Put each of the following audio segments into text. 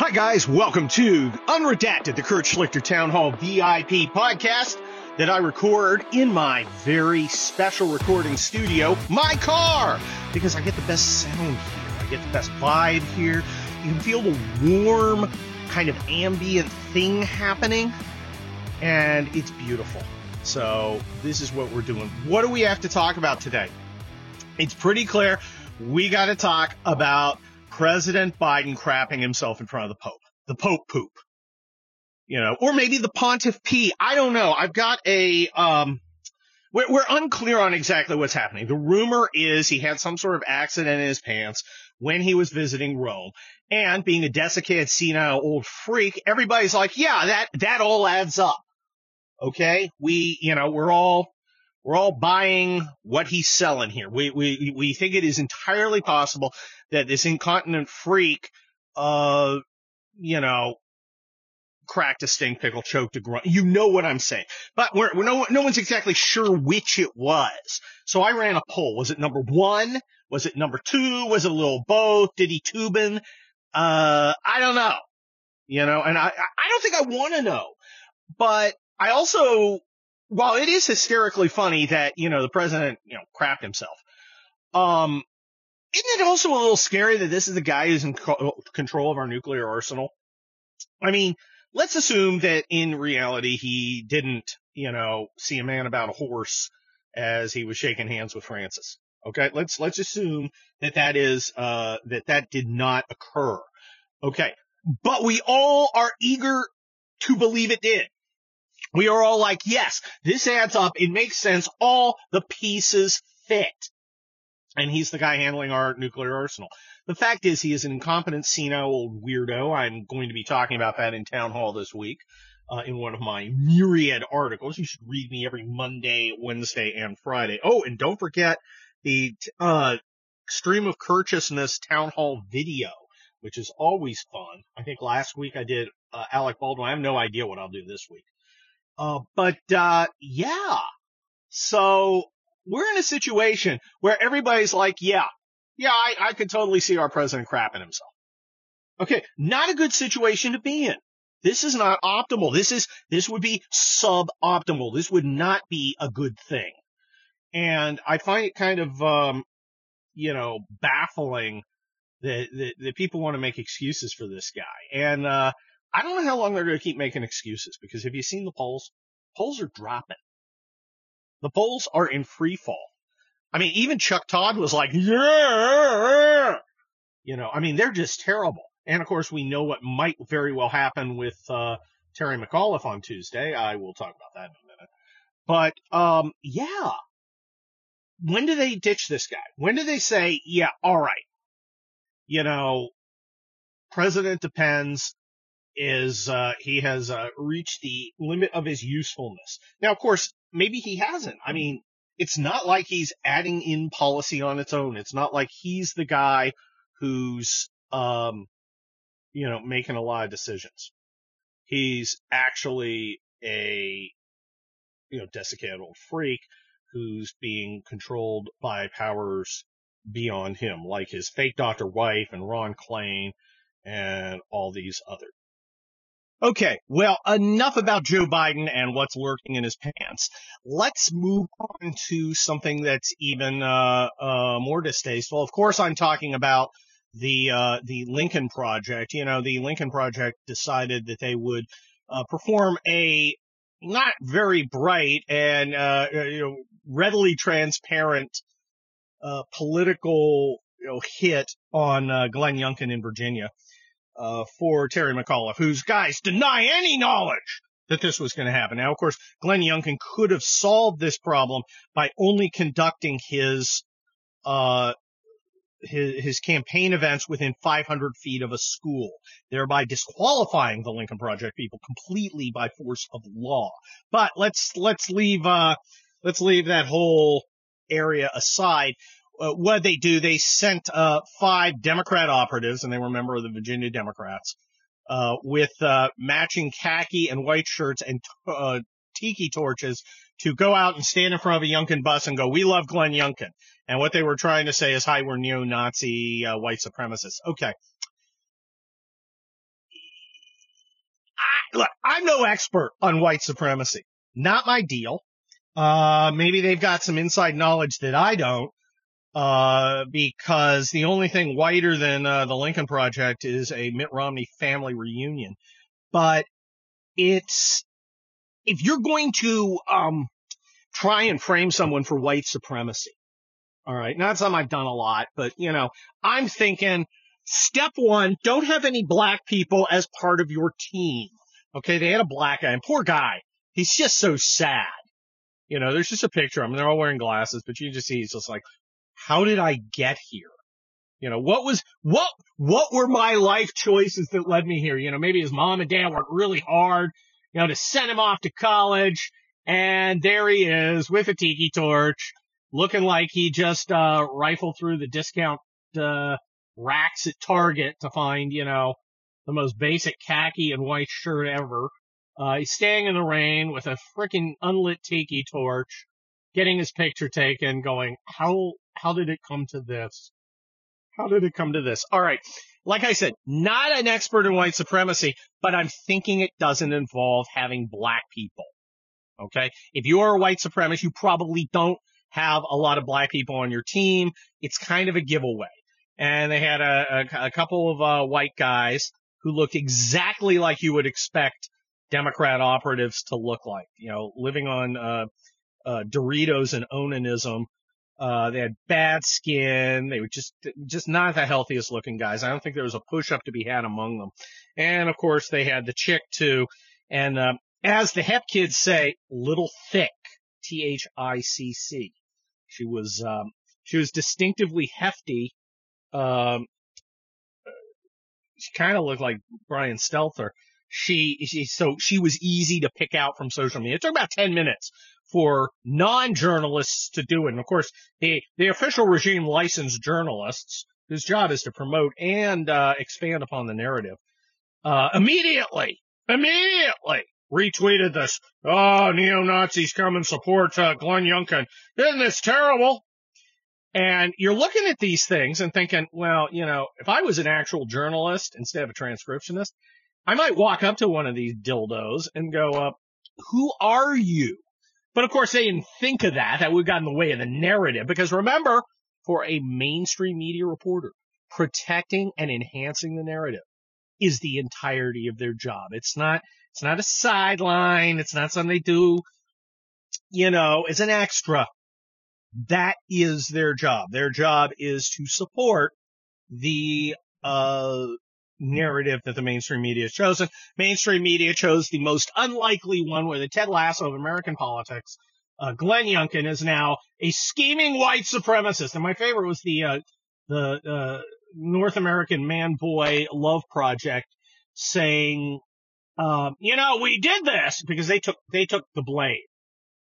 Hi, guys. Welcome to Unredacted, the Kurt Schlichter Town Hall VIP podcast that I record in my very special recording studio, my car, because I get the best sound here. I get the best vibe here. You can feel the warm, kind of ambient thing happening, and it's beautiful. So, this is what we're doing. What do we have to talk about today? It's pretty clear. We got to talk about President Biden crapping himself in front of the Pope. The Pope poop. You know, or maybe the Pontiff pee. I don't know. I've got a, um, we're, we're unclear on exactly what's happening. The rumor is he had some sort of accident in his pants when he was visiting Rome. And being a desiccated, senile old freak, everybody's like, yeah, that, that all adds up. Okay. We, you know, we're all, we're all buying what he's selling here. We, we, we think it is entirely possible that this incontinent freak, uh, you know, cracked a stink pickle, choked a grunt. You know what I'm saying. But we're, we're no, no one's exactly sure which it was. So I ran a poll. Was it number one? Was it number two? Was it a little both? Did he tubin? Uh, I don't know. You know, and I, I don't think I want to know. But I also, while it is hysterically funny that, you know, the president, you know, crapped himself, um, isn't it also a little scary that this is the guy who's in co- control of our nuclear arsenal? I mean, let's assume that in reality he didn't, you know, see a man about a horse as he was shaking hands with Francis. Okay, let's let's assume that that is uh that that did not occur. Okay, but we all are eager to believe it did. We are all like, yes, this adds up. It makes sense. All the pieces fit and he's the guy handling our nuclear arsenal. The fact is, he is an incompetent, senile old weirdo. I'm going to be talking about that in town hall this week. Uh, in one of my myriad articles. You should read me every Monday, Wednesday, and Friday. Oh, and don't forget the, uh, stream of courteousness town hall video, which is always fun. I think last week I did, uh, Alec Baldwin. I have no idea what I'll do this week. Uh, but, uh, yeah. So we're in a situation where everybody's like, yeah, yeah, I, I could totally see our president crapping himself. Okay, not a good situation to be in. This is not optimal. This is, this would be suboptimal. This would not be a good thing. And I find it kind of, um, you know, baffling that, that, that people want to make excuses for this guy. And, uh, I don't know how long they're going to keep making excuses because have you seen the polls? Polls are dropping. The polls are in free fall. I mean, even Chuck Todd was like, yeah, you know, I mean, they're just terrible. And of course, we know what might very well happen with, uh, Terry McAuliffe on Tuesday. I will talk about that in a minute. But, um, yeah. When do they ditch this guy? When do they say, yeah, all right. You know, President depends is, uh, he has, uh, reached the limit of his usefulness. Now, of course, maybe he hasn't. I mean, it's not like he's adding in policy on its own. It's not like he's the guy who's, um, you know, making a lot of decisions. He's actually a, you know, desiccated old freak who's being controlled by powers beyond him, like his fake doctor wife and Ron Klain and all these others. Okay, well, enough about Joe Biden and what's lurking in his pants. Let's move on to something that's even uh, uh, more distasteful. Of course, I'm talking about the uh, the Lincoln Project. You know, the Lincoln Project decided that they would uh, perform a not very bright and uh, you know readily transparent uh, political you know, hit on Glenn Youngkin in Virginia uh, for Terry McAuliffe, whose guys deny any knowledge that this was going to happen. Now, of course, Glenn Youngkin could have solved this problem by only conducting his, uh, his, his campaign events within 500 feet of a school, thereby disqualifying the Lincoln Project people completely by force of law. But let's, let's leave, uh, let's leave that whole area aside uh, what they do, they sent uh, five Democrat operatives, and they were a member of the Virginia Democrats, uh, with uh, matching khaki and white shirts and uh, tiki torches to go out and stand in front of a Youngkin bus and go, "We love Glenn Youngkin." And what they were trying to say is, "Hi, we're neo-Nazi uh, white supremacists." Okay. look, I'm no expert on white supremacy. Not my deal. Maybe they've got some inside knowledge that I don't. Uh, because the only thing whiter than uh, the Lincoln Project is a Mitt Romney family reunion. But it's if you're going to um try and frame someone for white supremacy, all right, not something I've done a lot, but you know, I'm thinking step one, don't have any black people as part of your team. Okay, they had a black guy, and poor guy, he's just so sad. You know, there's just a picture of him. They're all wearing glasses, but you just see he's just like, how did I get here? You know, what was, what, what were my life choices that led me here? You know, maybe his mom and dad worked really hard, you know, to send him off to college. And there he is with a tiki torch, looking like he just, uh, rifled through the discount, uh, racks at Target to find, you know, the most basic khaki and white shirt ever. Uh, he's staying in the rain with a freaking unlit tiki torch, getting his picture taken, going, how, how did it come to this? How did it come to this? All right. Like I said, not an expert in white supremacy, but I'm thinking it doesn't involve having black people. Okay. If you are a white supremacist, you probably don't have a lot of black people on your team. It's kind of a giveaway. And they had a, a, a couple of uh, white guys who looked exactly like you would expect Democrat operatives to look like, you know, living on uh, uh, Doritos and onanism uh, they had bad skin. They were just, just not the healthiest looking guys. I don't think there was a push up to be had among them. And of course they had the chick too. And, um, as the hep kids say, little thick, T-H-I-C-C. She was, um, she was distinctively hefty. Um, she kind of looked like Brian Stelter. She, she, so she was easy to pick out from social media. It took about 10 minutes for non-journalists to do it. And of course, the, the official regime licensed journalists whose job is to promote and uh, expand upon the narrative. Uh, immediately, immediately retweeted this. Oh, neo-Nazis come and support uh, Glenn Youngkin. Isn't this terrible? And you're looking at these things and thinking, well, you know, if I was an actual journalist instead of a transcriptionist, I might walk up to one of these dildos and go, uh, who are you? But of course, they didn't think of that. That would have in the way of the narrative. Because remember, for a mainstream media reporter, protecting and enhancing the narrative is the entirety of their job. It's not, it's not a sideline. It's not something they do, you know, it's an extra. That is their job. Their job is to support the, uh, narrative that the mainstream media has chosen. Mainstream media chose the most unlikely one where the Ted Lasso of American politics. Uh, Glenn Youngkin is now a scheming white supremacist. And my favorite was the, uh, the, uh, North American man boy love project saying, um, you know, we did this because they took, they took the blame,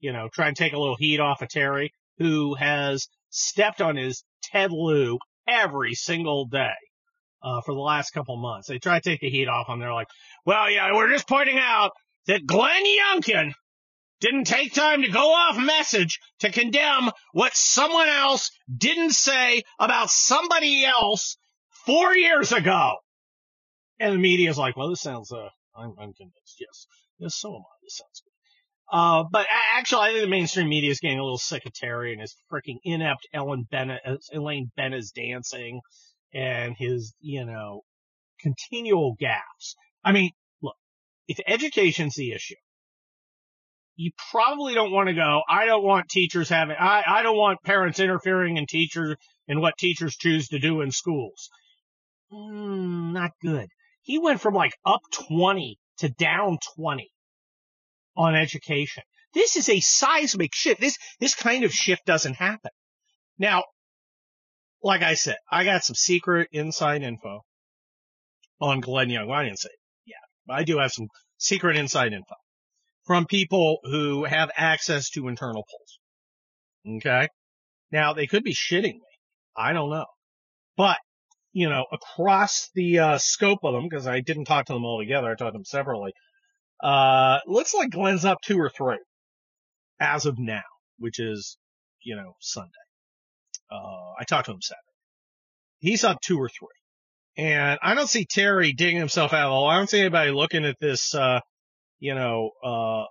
you know, try and take a little heat off of Terry, who has stepped on his Ted Lieu every single day uh, for the last couple months. They try to take the heat off and they're like, well, yeah, we're just pointing out that Glenn Youngkin didn't take time to go off message to condemn what someone else didn't say about somebody else four years ago. And the media's like, well, this sounds, uh, I'm, I'm convinced. Yes. Yes, so am I. This sounds good. Uh, but actually, I think the mainstream media is getting a little sick of Terry and his freaking inept Ellen Bennett, Elaine Benes dancing and his, you know, continual gaps. I mean, look, if education's the issue, you probably don't want to go, I don't want teachers having, I, I don't want parents interfering in teachers in what teachers choose to do in schools. Mm, not good. He went from like up 20 to down 20 on education. This is a seismic shift. This, this kind of shift doesn't happen. Now, like I said, I got some secret inside info on Glenn Young. Well, I didn't say. Yeah, but I do have some secret inside info from people who have access to internal polls. Okay. Now they could be shitting me. I don't know, but you know, across the uh, scope of them, because I didn't talk to them all together, I talked to them separately. Uh, looks like Glenn's up two or three as of now, which is, you know, Sunday. Uh, I talked to him Saturday. He's up two or three. And I don't see Terry digging himself out of the hole. I don't see anybody looking at this, uh, you know, uh, uh,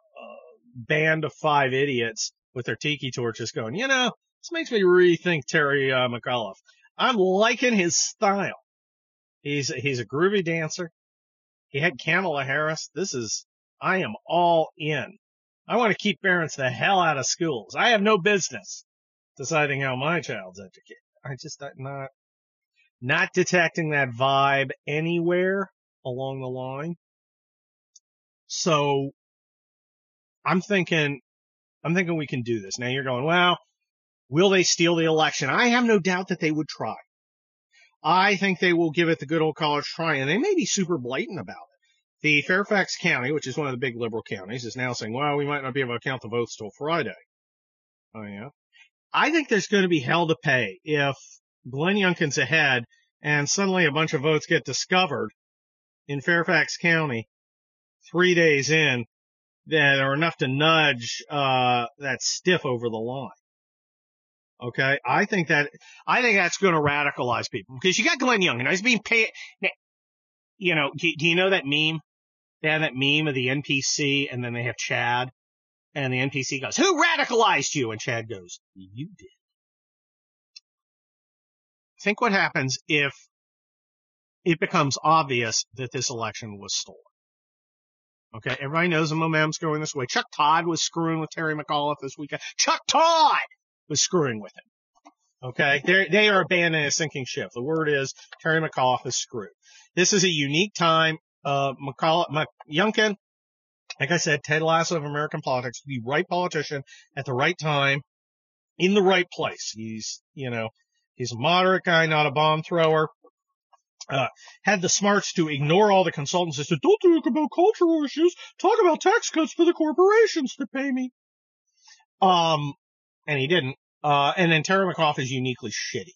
band of five idiots with their tiki torches going, you know, this makes me rethink Terry uh, McAuliffe. I'm liking his style. He's he's a groovy dancer. He had Kamala Harris. This is I am all in. I want to keep parents the hell out of schools. I have no business deciding how my child's educated. I just not not detecting that vibe anywhere along the line. So I'm thinking I'm thinking we can do this. Now you're going, well, will they steal the election? I have no doubt that they would try. I think they will give it the good old college try, and they may be super blatant about it. The Fairfax County, which is one of the big liberal counties, is now saying, well, we might not be able to count the votes till Friday. Oh yeah. I think there's going to be hell to pay if Glenn Youngkin's ahead and suddenly a bunch of votes get discovered in Fairfax County three days in that are enough to nudge uh, that stiff over the line. Okay, I think that I think that's going to radicalize people because you got Glenn Young and he's being paid. You know, do, do you know that meme? They have that meme of the NPC and then they have Chad and the NPC goes, "Who radicalized you?" And Chad goes, "You did." Think what happens if it becomes obvious that this election was stolen. Okay, everybody knows the momentum's going this way. Chuck Todd was screwing with Terry McAuliffe this weekend. Chuck Todd was screwing with him. Okay, they they are abandoning a sinking ship. The word is Terry McAuliffe is screwed. This is a unique time. Uh, McAuliffe, Youngkin, like I said, Ted Lasso of American politics, the right politician at the right time, in the right place. He's, you know, he's a moderate guy, not a bomb thrower uh, had the smarts to ignore all the consultants and said, don't talk about cultural issues, talk about tax cuts for the corporations that pay me. Um, and he didn't. Uh, and then Terry McAuliffe is uniquely shitty.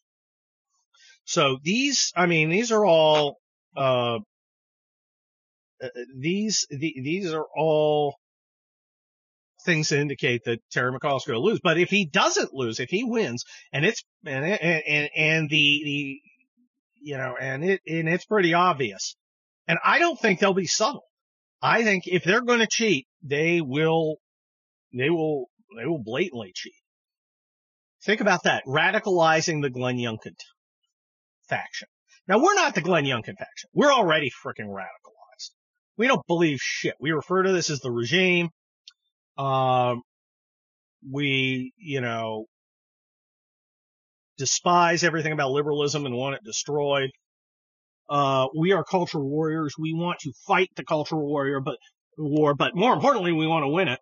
So these, I mean, these are all, uh Uh, uh, these, the, these are all things to indicate that Terry McAuliffe's going to lose. But if he doesn't lose, if he wins, and it's and and and the the you know, and it, and it's pretty obvious. And I don't think they'll be subtle. I think if they're going to cheat, they will, they will, they will blatantly cheat. Think about that. Radicalizing the Glenn Youngkin faction. Now we're not the Glenn Youngkin faction. We're already freaking radicalized. We don't believe shit. We refer to this as the regime. Um, we, you know, despise everything about liberalism and want it destroyed. Uh, we are cultural warriors. We want to fight the cultural warrior, but war, but more importantly, we want to win it.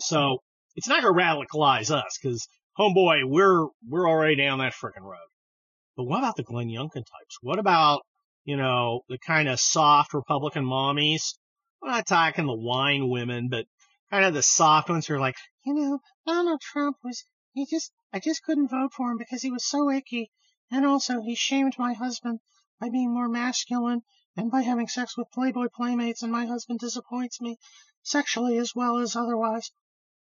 So it's not going to radicalize us because homeboy, we're, we're already down that freaking road. But what about the Glenn Youngkin types? What about, you know, the kind of soft Republican mommies? I'm not talking the wine women, but kind of the soft ones who are like, you know, Donald Trump was he just, I just couldn't vote for him because he was so icky. And also, he shamed my husband by being more masculine and by having sex with Playboy playmates, and my husband disappoints me sexually as well as otherwise.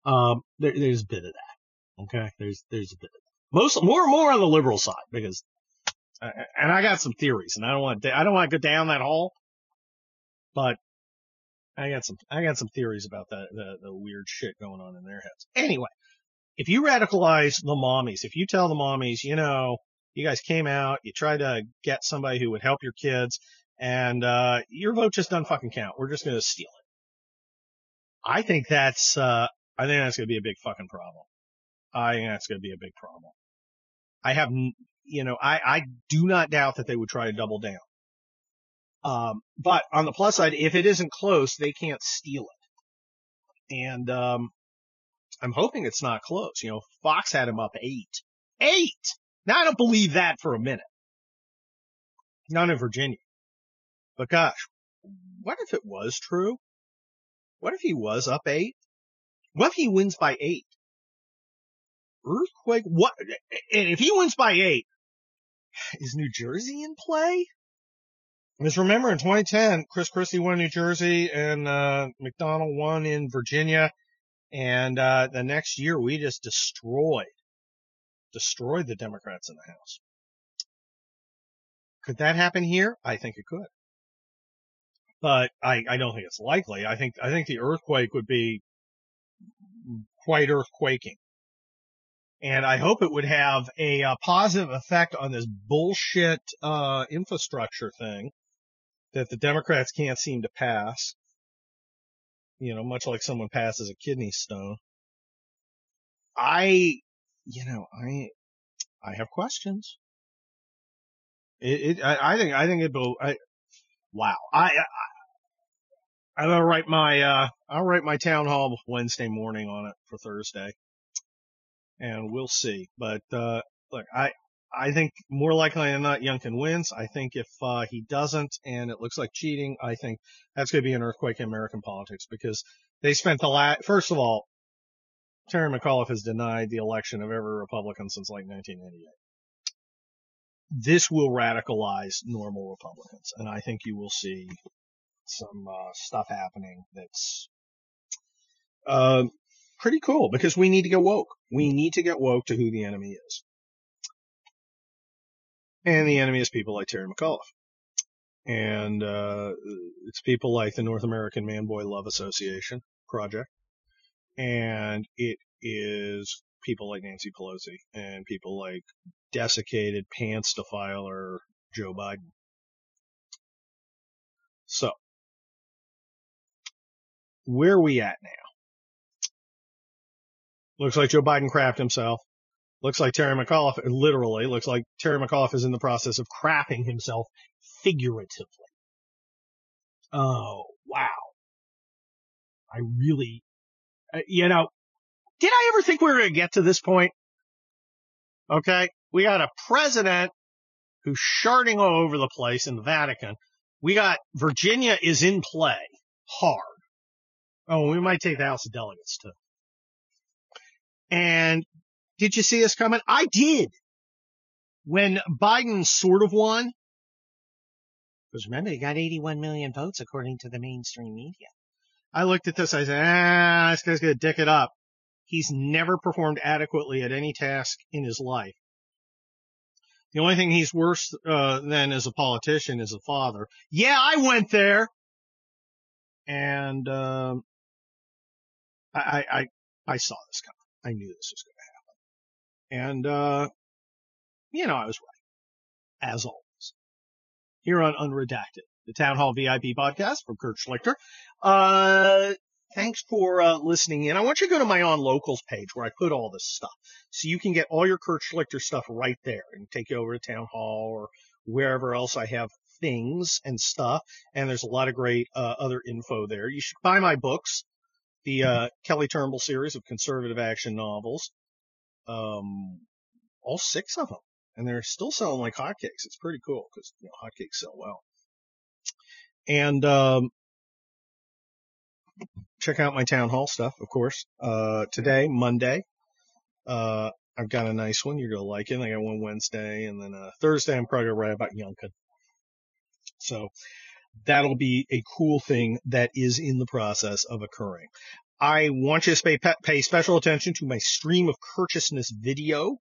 Um, there, there's a bit of that. Okay, there's there's a bit of that. Most more more on the liberal side because, and I got some theories, and I don't want to I don't want to go down that hole, but I got some I got some theories about that the, the weird shit going on in their heads. Anyway, if you radicalize the mommies, if you tell the mommies, you know, you guys came out, you tried to get somebody who would help your kids, and uh, your vote just doesn't fucking count. We're just to steal it. I think that's, uh, I think that's to be a big fucking problem. I think that's to be a big problem. I have, you know, I, I do not doubt that they would try to double down. Um, but on the plus side, if it isn't close, they can't steal it. And, um, I'm hoping it's not close. You know, Fox had him up eight. Eight! Now I don't believe that for a minute. Not in Virginia. But gosh, what if it was true? What if he was up eight? What if he wins by eight? Earthquake? What? And if he wins by eight, is New Jersey in play? Because remember in 2010, Chris Christie won New Jersey and, uh, McDonnell won in Virginia. And uh, the next year, we just destroyed, destroyed the Democrats in the House. Could that happen here? I think it could. but I, I don't think it's likely. I think I think the earthquake would be quite earthquaking, and I hope it would have a, a positive effect on this bullshit uh, infrastructure thing that the Democrats can't seem to pass. You know, much like someone passes a kidney stone. I, you know, I, I have questions. It, it I, I think, I think it will, I, wow. I, I, I'm gonna write my, uh, I'll write my town hall Wednesday morning on it for Thursday. And we'll see. But, uh, look, I, I think more likely than not Youngkin wins. I think if, uh, he doesn't and it looks like cheating, I think that's going to be an earthquake in American politics because they spent the last, first of all, Terry McAuliffe has denied the election of every Republican since like 1988. This will radicalize normal Republicans, and I think you will see some uh, stuff happening that's uh, pretty cool because we need to get woke. We need to get woke to who the enemy is. And the enemy is people like Terry McAuliffe. And uh, it's people like the North American Man Boy Love Association Project and it is people like Nancy Pelosi and people like desiccated pants defiler Joe Biden. So, where are we at now? Looks like Joe Biden crapped himself. Looks like Terry McAuliffe, literally, looks like Terry McAuliffe is in the process of crapping himself figuratively. Oh, wow. I really uh, you know, did I ever think we were going to get to this point? Okay. We got a president who's sharding all over the place in the Vatican. We got Virginia is in play hard. Oh, we might take the House of Delegates too. And did you see us coming? I did. When Biden sort of won, because remember, he got 81 million votes according to the mainstream media. I looked at this, I said, ah, this guy's gonna dick it up. He's never performed adequately at any task in his life. The only thing he's worse uh, than as a politician is a father. Yeah, I went there, and um, I, I I saw this coming. I knew this was going to happen, and uh, you know I was right, as always. Here on Unredacted, the Town Hall VIP podcast from Kurt Schlichter. Uh, thanks for uh, listening in. I want you to go to my on locals page where I put all this stuff, so you can get all your Kurt Schlichter stuff right there, and take you over to Town Hall or wherever else I have things and stuff. And there's a lot of great uh, other info there. You should buy my books, the uh, Kelly Turnbull series of conservative action novels, um, all six of them, and they're still selling like hotcakes. It's pretty cool because you know, hotcakes sell well. And um, check out my town hall stuff, of course. Uh, today, Monday, uh, I've got a nice one. You're gonna like it. I got one Wednesday, and then uh, Thursday I'm probably gonna write about Youngkin. So that'll be a cool thing that is in the process of occurring. I want you to pay, pay special attention to my stream of courteousness video.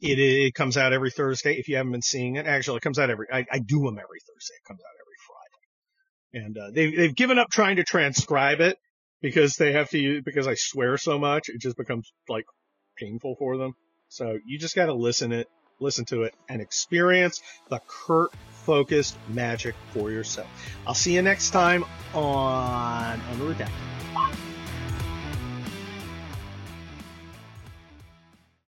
It, it comes out every Thursday. If you haven't been seeing it, actually, it comes out every. I, I do them every Thursday. It comes out every Friday. and uh, they've they've given up trying to transcribe it because they have to because I swear so much it just becomes like painful for them. So you just got to listen it, listen to it, and experience the Kurt focused magic for yourself. I'll see you next time on Unredacted.